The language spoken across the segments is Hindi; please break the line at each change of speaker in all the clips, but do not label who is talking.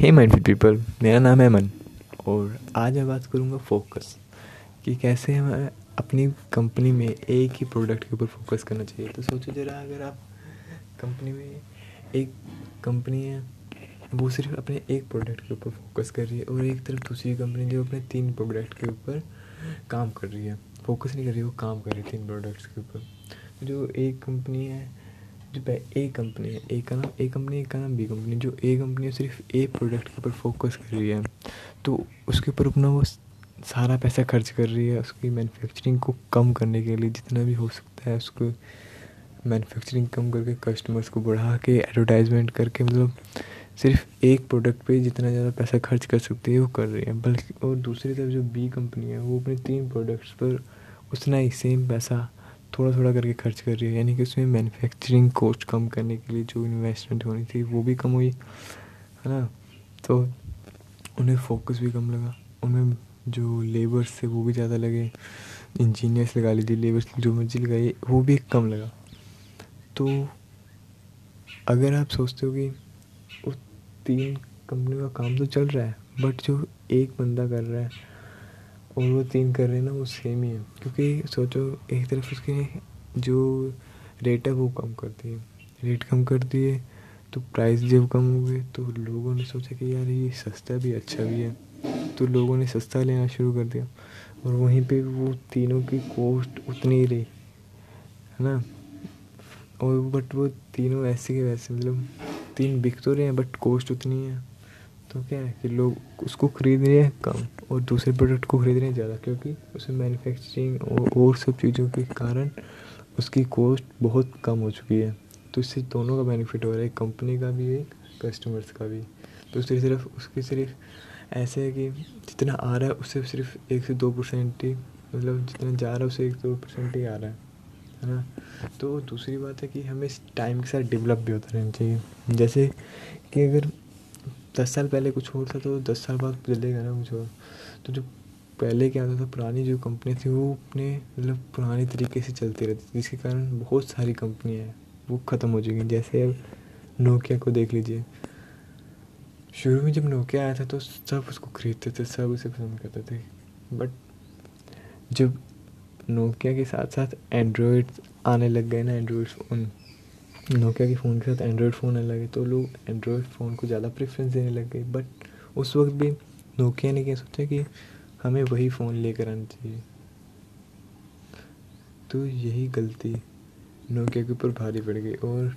हे माइंडफुल पीपल मेरा नाम है अमन और आज मैं बात करूँगा फोकस कि कैसे हमें अपनी कंपनी में एक ही प्रोडक्ट के ऊपर फोकस करना चाहिए। तो सोचो ज़रा, अगर आप कंपनी में एक कंपनी है, वो सिर्फ़ अपने एक प्रोडक्ट के ऊपर फोकस कर रही है और एक तरफ़ दूसरी कंपनी जो अपने तीन प्रोडक्ट के ऊपर काम कर रही है। फोकस नहीं कर रही, वो काम कर रही है तीन प्रोडक्ट्स के ऊपर। जो एक कंपनी है जो ए कंपनी है ए का नाम ए कंपनी एक का नाम बी कंपनी जो ए कंपनी सिर्फ़ ए प्रोडक्ट के ऊपर फोकस कर रही है। तो उसके ऊपर अपना वो सारा पैसा खर्च कर रही है, उसकी मैन्युफैक्चरिंग को कम करने के लिए जितना भी हो सकता है, उसको मैन्युफैक्चरिंग कम करके कस्टमर्स को बढ़ा के एडवर्टाइजमेंट करके मतलब सिर्फ़ एक प्रोडक्ट पे जितना ज़्यादा पैसा खर्च कर सकती है, वो कर रही है। बल्कि और दूसरी तरफ़ जो बी कंपनी है, वो अपने तीन प्रोडक्ट्स पर उतना ही सेम पैसा थोड़ा थोड़ा करके खर्च कर रही है। यानी कि उसमें मैन्युफैक्चरिंग कॉस्ट कम करने के लिए जो इन्वेस्टमेंट होनी थी, वो भी कम हुई, है ना? तो उन्हें फोकस भी कम लगा। उनमें जो लेबर्स थे, वो भी ज़्यादा लगे। इंजीनियर्स लगा लीजिए लेबर्स जो मर्ज़ी लगाइए, वो भी कम लगा। तो अगर आप सोचते हो कि उस तीन कंपनी का काम तो चल रहा है बट जो एक बंदा कर रहा है और वो तीन कर रहे हैं ना, वो सेम ही है। क्योंकि सोचो, एक तरफ़ उसके जो रेट है, वो कम कर दिए। रेट कम कर दिए तो प्राइस जब कम हो गए तो लोगों ने सोचा कि यार ये सस्ता भी अच्छा भी है। तो लोगों ने सस्ता लेना शुरू कर दिया। और वहीं पे वो तीनों की कॉस्ट उतनी ही रही, है ना? और बट वो तीनों ऐसे के वैसे मतलब तीन बिक तो रहे हैं बट कॉस्ट उतनी है। तो क्या है कि लोग उसको खरीद रहे हैं कम और दूसरे प्रोडक्ट को खरीद रहे हैं ज़्यादा क्योंकि उसमें मैन्युफैक्चरिंग और, और सब चीज़ों के कारण उसकी कॉस्ट बहुत कम हो चुकी है। तो इससे दोनों का बेनिफिट हो रहा है कंपनी का भी एक कस्टमर्स का भी। दूसरी तरफ़ उसकी सिर्फ़ ऐसे है कि जितना आ रहा है उससे सिर्फ़ एक से दो परसेंट ही मतलब जितना जा रहा है उससे एक दो परसेंट ही आ रहा है है ना? तो दूसरी बात है कि हमें इस टाइम के साथ डेवलप भी होता रहना चाहिए। जैसे कि अगर दस साल पहले कुछ और था तो दस साल बाद बदलेगा ना कुछ और। तो जो पहले क्या होता था पुरानी जो कंपनी थी, वो अपने मतलब पुराने तरीके से चलती रहती थी, जिसके कारण बहुत सारी कंपनियाँ हैं, वो ख़त्म हो चुकी जैसे अब नोकिया को देख लीजिए। शुरू में जब नोकिया आया था तो सब उसको खरीदते थे, सब उसे पसंद करते थे। बट जब नोकिया के साथ साथ एंड्रॉयड आने लग गए ना एंड्रॉयड फ़ोन नोकिया के फ़ोन के साथ एंड्रॉयड फ़ोन आने लगे तो लोग एंड्रॉयड फ़ोन को ज़्यादा प्रेफरेंस देने लग गए। बट उस वक्त भी नोकिया ने क्या सोचा कि हमें वही फ़ोन लेकर आना चाहिए। तो यही गलती नोकिया के ऊपर भारी पड़ गई और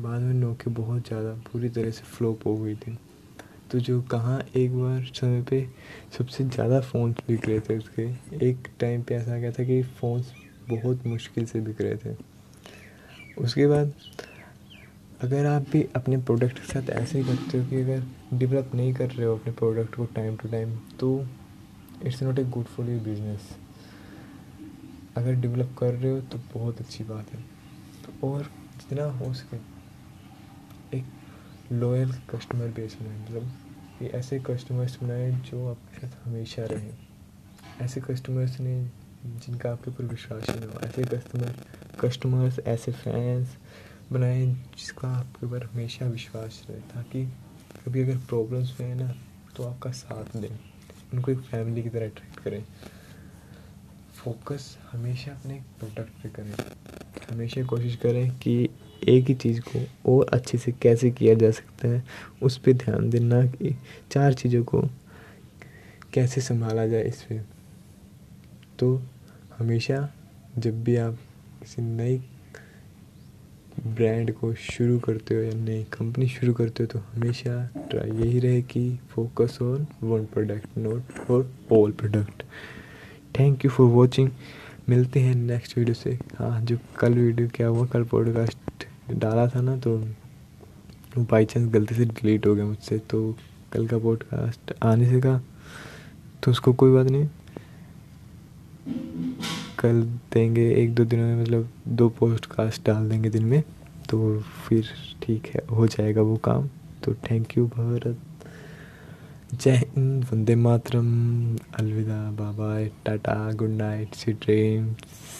बाद में नोकिया बहुत ज़्यादा पूरी तरह से फ्लॉप हो गई थी। तो जो कहाँ एक बार समय पे सबसे ज़्यादा फ़ोन बिक रहे थे उसके, एक टाइम पे ऐसा आ गया था कि फ़ोन्स बहुत मुश्किल से बिक रहे थे। उसके बाद अगर आप भी अपने प्रोडक्ट के साथ ऐसे ही करते हो कि अगर डेवलप नहीं कर रहे हो अपने प्रोडक्ट को टाइम टू टाइम तो it's not a good for your business अगर डेवलप कर रहे हो तो बहुत अच्छी बात है। और जितना हो सके एक लॉयल कस्टमर बेस बनाए। मतलब कि ऐसे कस्टमर्स बनाए जो आपके साथ हमेशा रहें। ऐसे कस्टमर्स ने जिनका आपके ऊपर विश्वास ही ना हो, ऐसे कस्टमर कस्टमर्स ऐसे फैंस बनाए जिसका आपके ऊपर हमेशा विश्वास रहे, ताकि कभी अगर प्रॉब्लम्स में है ना तो आपका साथ दें। उनको एक फैमिली की तरह ट्रीट करें। फोकस हमेशा अपने प्रोडक्ट पे करें। हमेशा कोशिश करें कि एक ही चीज़ को और अच्छे से कैसे किया जा सकता है, उस पर ध्यान दें, ना कि चार चीज़ों को कैसे संभाला जाए इस पर तो हमेशा जब भी आप किसी नई ब्रांड को शुरू करते हो या नई कंपनी शुरू करते हो तो हमेशा ट्राई यही रहे कि focus on one product not for all product thank you for watching मिलते हैं नेक्स्ट वीडियो से। हाँ जो कल वीडियो क्या हुआ, कल पॉडकास्ट डाला था ना तो बाई चांस गलती से डिलीट हो गया मुझसे तो कल का पॉडकास्ट आने से कहा तो उसको कोई बात नहीं। कल देंगे, एक दो दिनों में मतलब दो पोस्ट कास्ट डाल देंगे दिन में तो फिर ठीक है, हो जाएगा वो काम। तो थैंक यू भारत। जय हिंद, वंदे मातरम। अलविदा bye tata good night sweet dreams